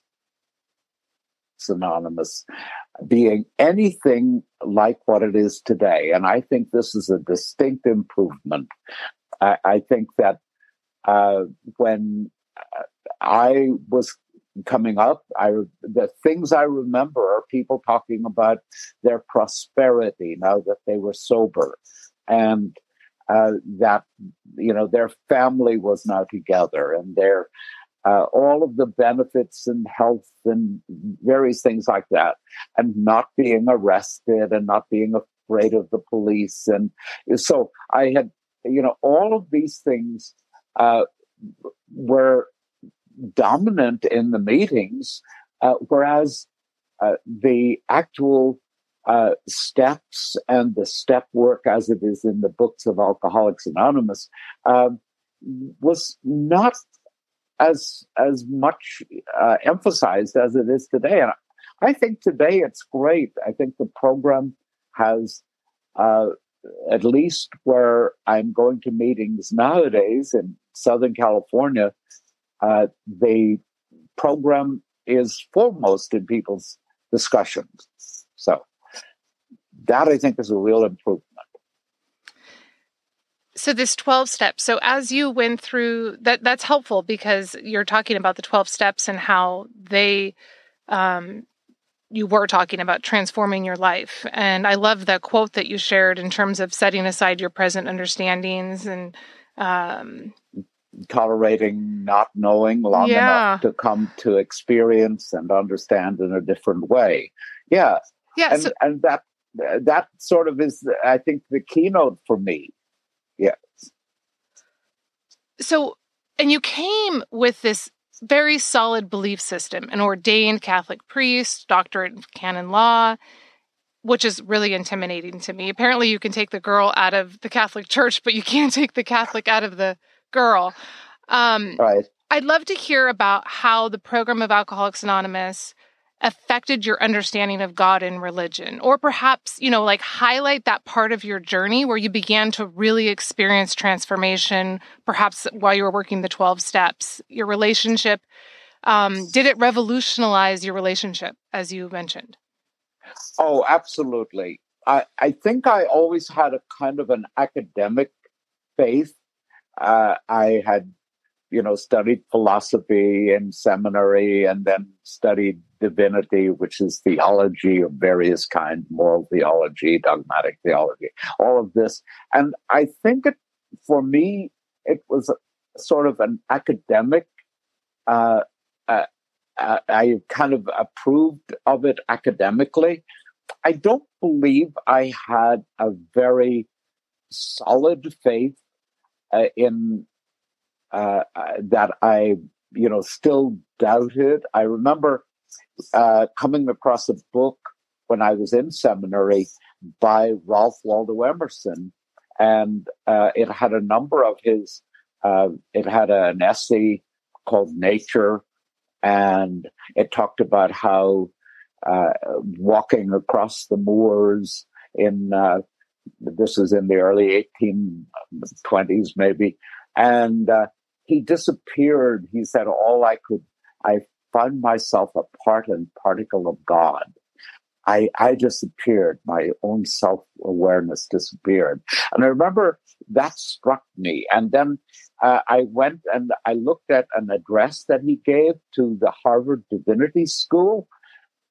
synonymous being anything like what it is today. And I think this is a distinct improvement. I, I think that uh, when I was coming up, I the things I remember are people talking about their prosperity now that they were sober, and uh, that you know their family was now together, and their uh, all of the benefits and health and various things like that, and not being arrested and not being afraid of the police. And so I had, you know, all of these things uh, were dominant in the meetings, uh, whereas uh, the actual uh, steps and the step work, as it is in the books of Alcoholics Anonymous, um, was not as as much uh, emphasized as it is today. And I think today it's great. I think the program has, uh, at least where I'm going to meetings nowadays in Southern California, uh, the program is foremost in people's discussions. So that I think is a real improvement. So this 12 steps. So as you went through that that's helpful because you're talking about the 12 steps and how they um you were talking about transforming your life. And I love the quote that you shared in terms of setting aside your present understandings and um tolerating not knowing long yeah. enough to come to experience and understand in a different way. Yeah. Yeah. And, so- and that that sort of is I think the keynote for me yes So, and you came with this very solid belief system, an ordained Catholic priest, doctorate in canon law, which is really intimidating to me. Apparently, you can take the girl out of the Catholic Church, but you can't take the Catholic out of the girl. Um, right. I'd love to hear about how the program of Alcoholics Anonymous affected your understanding of God and religion? Or perhaps, you know, like highlight that part of your journey where you began to really experience transformation, perhaps while you were working the 12 steps, your relationship. Um, did it revolutionize your relationship, as you mentioned? Oh, absolutely. I, I think I always had a kind of an academic faith. Uh, I had you know, studied philosophy in seminary and then studied divinity, which is theology of various kinds, moral theology, dogmatic theology, all of this. And I think it, for me, it was a, sort of an academic, uh, uh, uh, I kind of approved of it academically. I don't believe I had a very solid faith uh, in uh, uh, that I, you know, still doubted. I remember uh, coming across a book when I was in seminary by Ralph Waldo Emerson, and uh, it had a number of his. Uh, it had an essay called Nature, and it talked about how walking across the moors in this was in the early 1820s maybe and uh, he disappeared. He said, all I could, I found myself a part and particle of God. I, I disappeared. My own self awareness disappeared. And I remember that struck me. And then uh, I went and I looked at an address that he gave to the Harvard Divinity School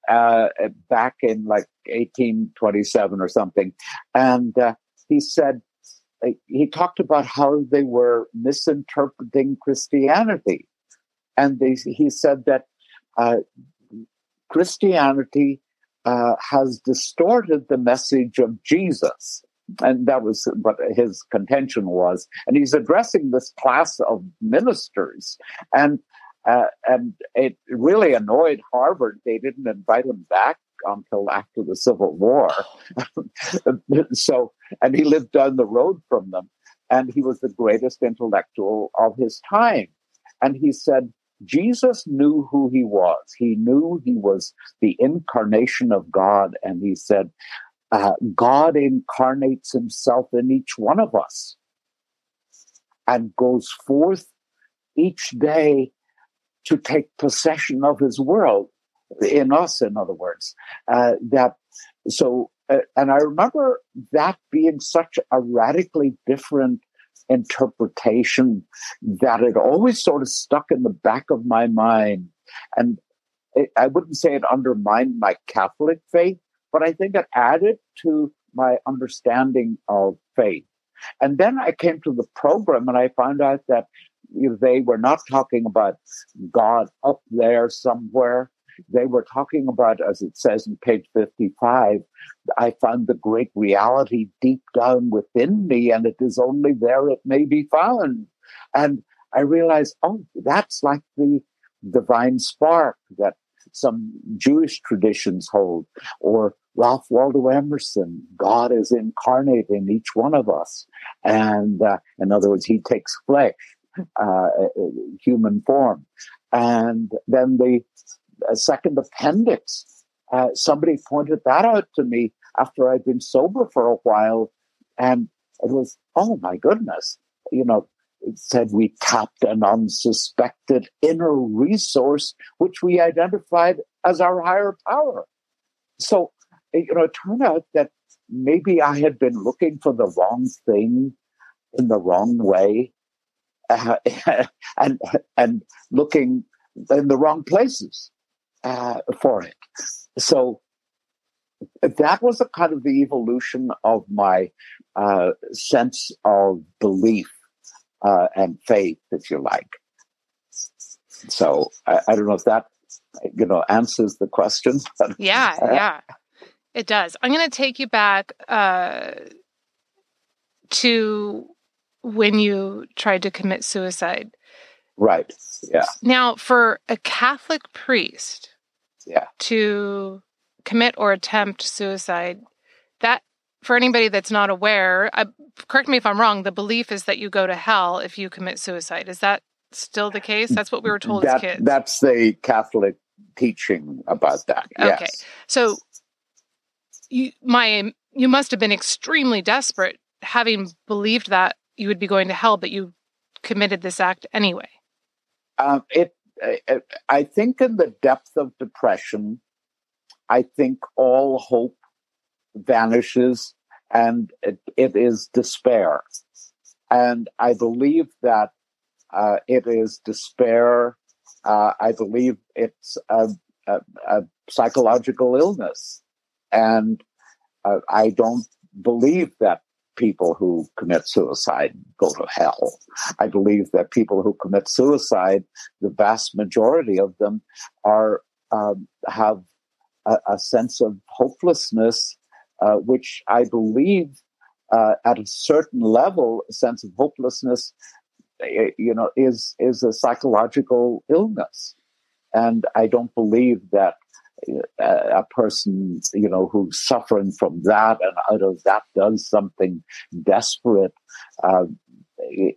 uh, back in like 1827 or something. And uh, he said, he talked about how they were misinterpreting Christianity. And they, he said that uh, Christianity uh, has distorted the message of Jesus. And that was what his contention was. And he's addressing this class of ministers. And uh, and it really annoyed Harvard. They didn't invite him back until after the Civil War. so, and he lived down the road from them, and he was the greatest intellectual of his time. And he said, Jesus knew who he was. He knew he was the incarnation of God. And he said, uh, God incarnates himself in each one of us and goes forth each day to take possession of his world in us, in other words. Uh, that so, uh, and I remember that being such a radically different interpretation that it always sort of stuck in the back of my mind. And it, I wouldn't say it undermined my Catholic faith, but I think it added to my understanding of faith. And then I came to the program and I found out that they were not talking about God up there somewhere. They were talking about, as it says in page 55, I found the great reality deep down within me, and it is only there it may be found. And I realized, oh, that's like the divine spark that some Jewish traditions hold, or Ralph Waldo Emerson, God is incarnate in each one of us. And uh, in other words, he takes flesh, uh, human form. And then the a second appendix. Uh, somebody pointed that out to me after I'd been sober for a while. And it was, oh my goodness, you know, it said we tapped an unsuspected inner resource, which we identified as our higher power. So, you know, it turned out that maybe I had been looking for the wrong thing in the wrong way uh, and, and looking in the wrong places uh, for it. So that was a kind of the evolution of my uh, sense of belief uh, and faith, if you like. So I, I, don't know if that you know answers the question. yeah, yeah, it does. I'm going to take you back uh, to when you tried to commit suicide. Right. Yeah. Now, for a Catholic priest, yeah, to commit or attempt suicide, that for anybody that's not aware, uh, correct me if I'm wrong. The belief is that you go to hell if you commit suicide. Is that still the case? That's what we were told that, as kids. That's the Catholic teaching about that. Okay, yes. so you my you must have been extremely desperate, having believed that you would be going to hell, but you committed this act anyway. Um, it, I think, in the depth of depression, I think all hope vanishes and it, it is despair. And I believe that uh, it is despair. Uh, I believe it's a, a, a psychological illness. And uh, I don't believe that people who commit suicide go to hell. I believe that people who commit suicide, the vast majority of them are um, have a, a, sense of hopelessness, uh, which I believe uh, at a certain level, a sense of hopelessness, eh, you know, is is a psychological illness, and I don't believe that a person, you know, who's suffering from that and out of that does something desperate, uh,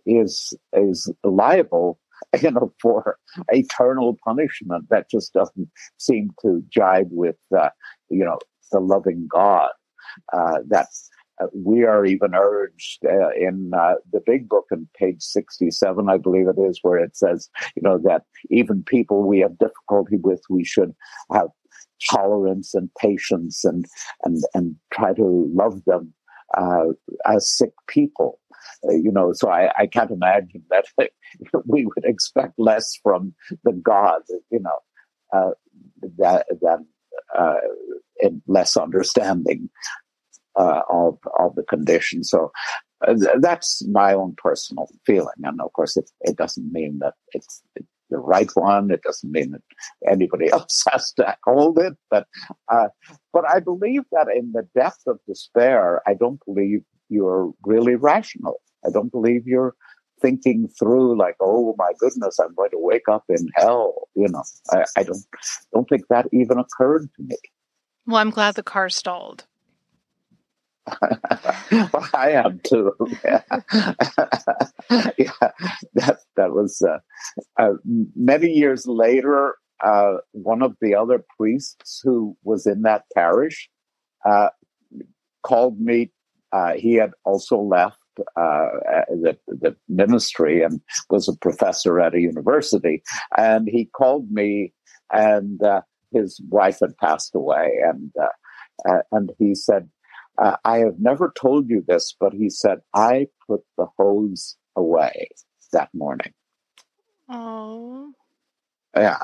is is liable, you know, for eternal punishment. That just doesn't seem to jibe with, uh, you know, the loving God. Uh, that uh, we are even urged uh, in uh, the big book on page 67 i believe it is where it says you know that even people we have difficulty with we should have tolerance and patience and and and try to love them uh, as sick people. Uh, you know, so I, I can't imagine that we would expect less from the God, you know, uh, that than uh, in less understanding uh, of of the condition. So uh, that's my own personal feeling. And of course, it, it doesn't mean that it's, it's the right one. It doesn't mean that anybody else has to hold it, but uh, but I believe that in the depth of despair, I don't believe you're really rational. I don't believe you're thinking through like, oh my goodness, I'm going to wake up in hell. You know, I, I don't don't think that even occurred to me. Well, I'm glad the car stalled. Well, I am too. Yeah, yeah that that was uh, uh, many years later. Uh, one of the other priests who was in that parish uh, called me. Uh, he had also left uh, the the ministry and was a professor at a university, and he called me, and his wife had passed away, and and he said uh, I have never told you this, but he said, I put the hose away that morning. Oh. Yeah.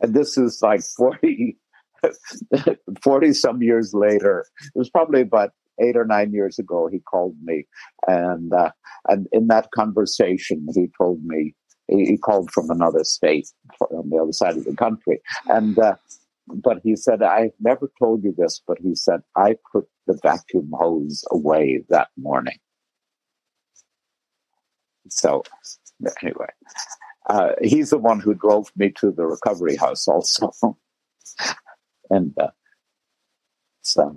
And this is like 40, 40 some years later. It was probably about eight or nine years ago. He called me. And, uh, and in that conversation, he told me, he, he called from another state on the other side of the country. And, uh, but he said, I never told you this, but he said, I put the vacuum hose away that morning. So, anyway, uh, he's the one who drove me to the recovery house also. and uh, so.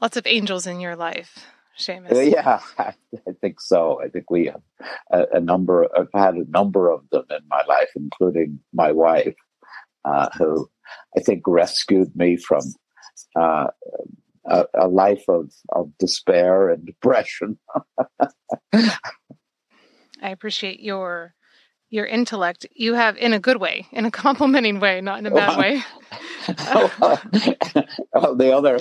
Lots of angels in your life. Seamus. Uh, yeah, I, I, think so. I think we have a, a number. I've had a number of them in my life, including my wife uh, who I think rescued me from uh, a, a, life of, of despair and depression. I appreciate your your intellect. You have in a good way, in a complimenting way, not in a bad way. well, the other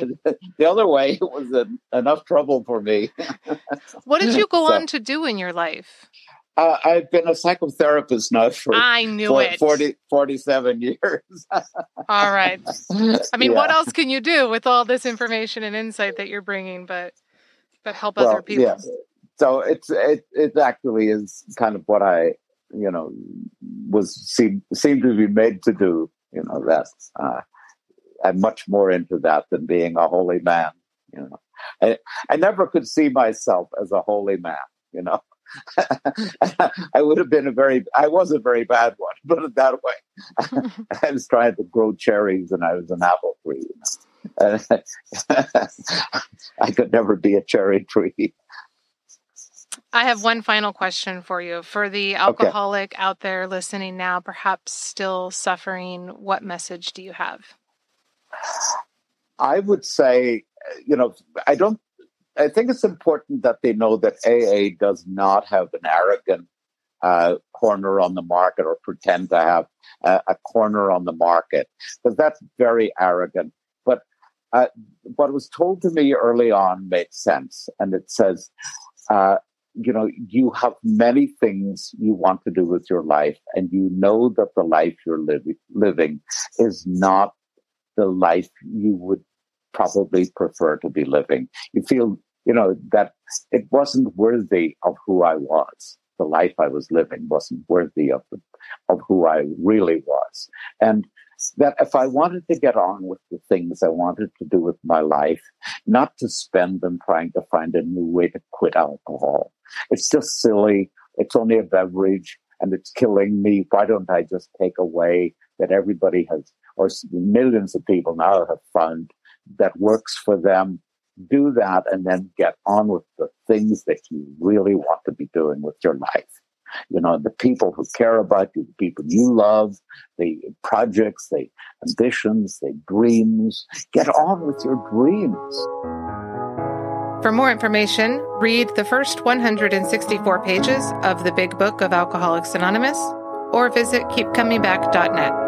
the other way was enough trouble for me. what did you go so, on to do in your life? Uh, I've been a psychotherapist now for I knew for, it 40, 47 years. all right. I mean, yeah. what else can you do with all this information and insight that you're bringing, but but help well, other people? Yeah. So it's it it actually is kind of what I you know was seemed seemed to be made to do. You know that uh, I'm much more into that than being a holy man. You know, I I never could see myself as a holy man. You know. I would have been a very, I was a very bad one, put it that way. I was trying to grow cherries and I was an apple tree. You know? I could never be a cherry tree. I have one final question for you. For the alcoholic okay. out there listening now, perhaps still suffering, what message do you have? I would say, you know, I don't I think it's important that they know that AA does not have an arrogant uh, corner on the market or pretend to have a, corner on the market because that's very arrogant. But uh, what was told to me early on made sense, and it says, uh, you know, you have many things you want to do with your life, and you know that the life you're li- living is not the life you would probably prefer to be living. You feel you know, that it wasn't worthy of who I was. The life I was living wasn't worthy of the, of who I really was. And that if I wanted to get on with the things I wanted to do with my life, not to spend them trying to find a new way to quit alcohol. It's just silly. It's only a beverage and it's killing me. Why don't I just take away that everybody has, or millions of people now have found that works for them do that and then get on with the things that you really want to be doing with your life. You know, the people who care about you, the people you love, the projects, the ambitions, the dreams. Get on with your dreams. For more information, read the first 164 pages of the Big Book of Alcoholics Anonymous or visit keepcomingback.net.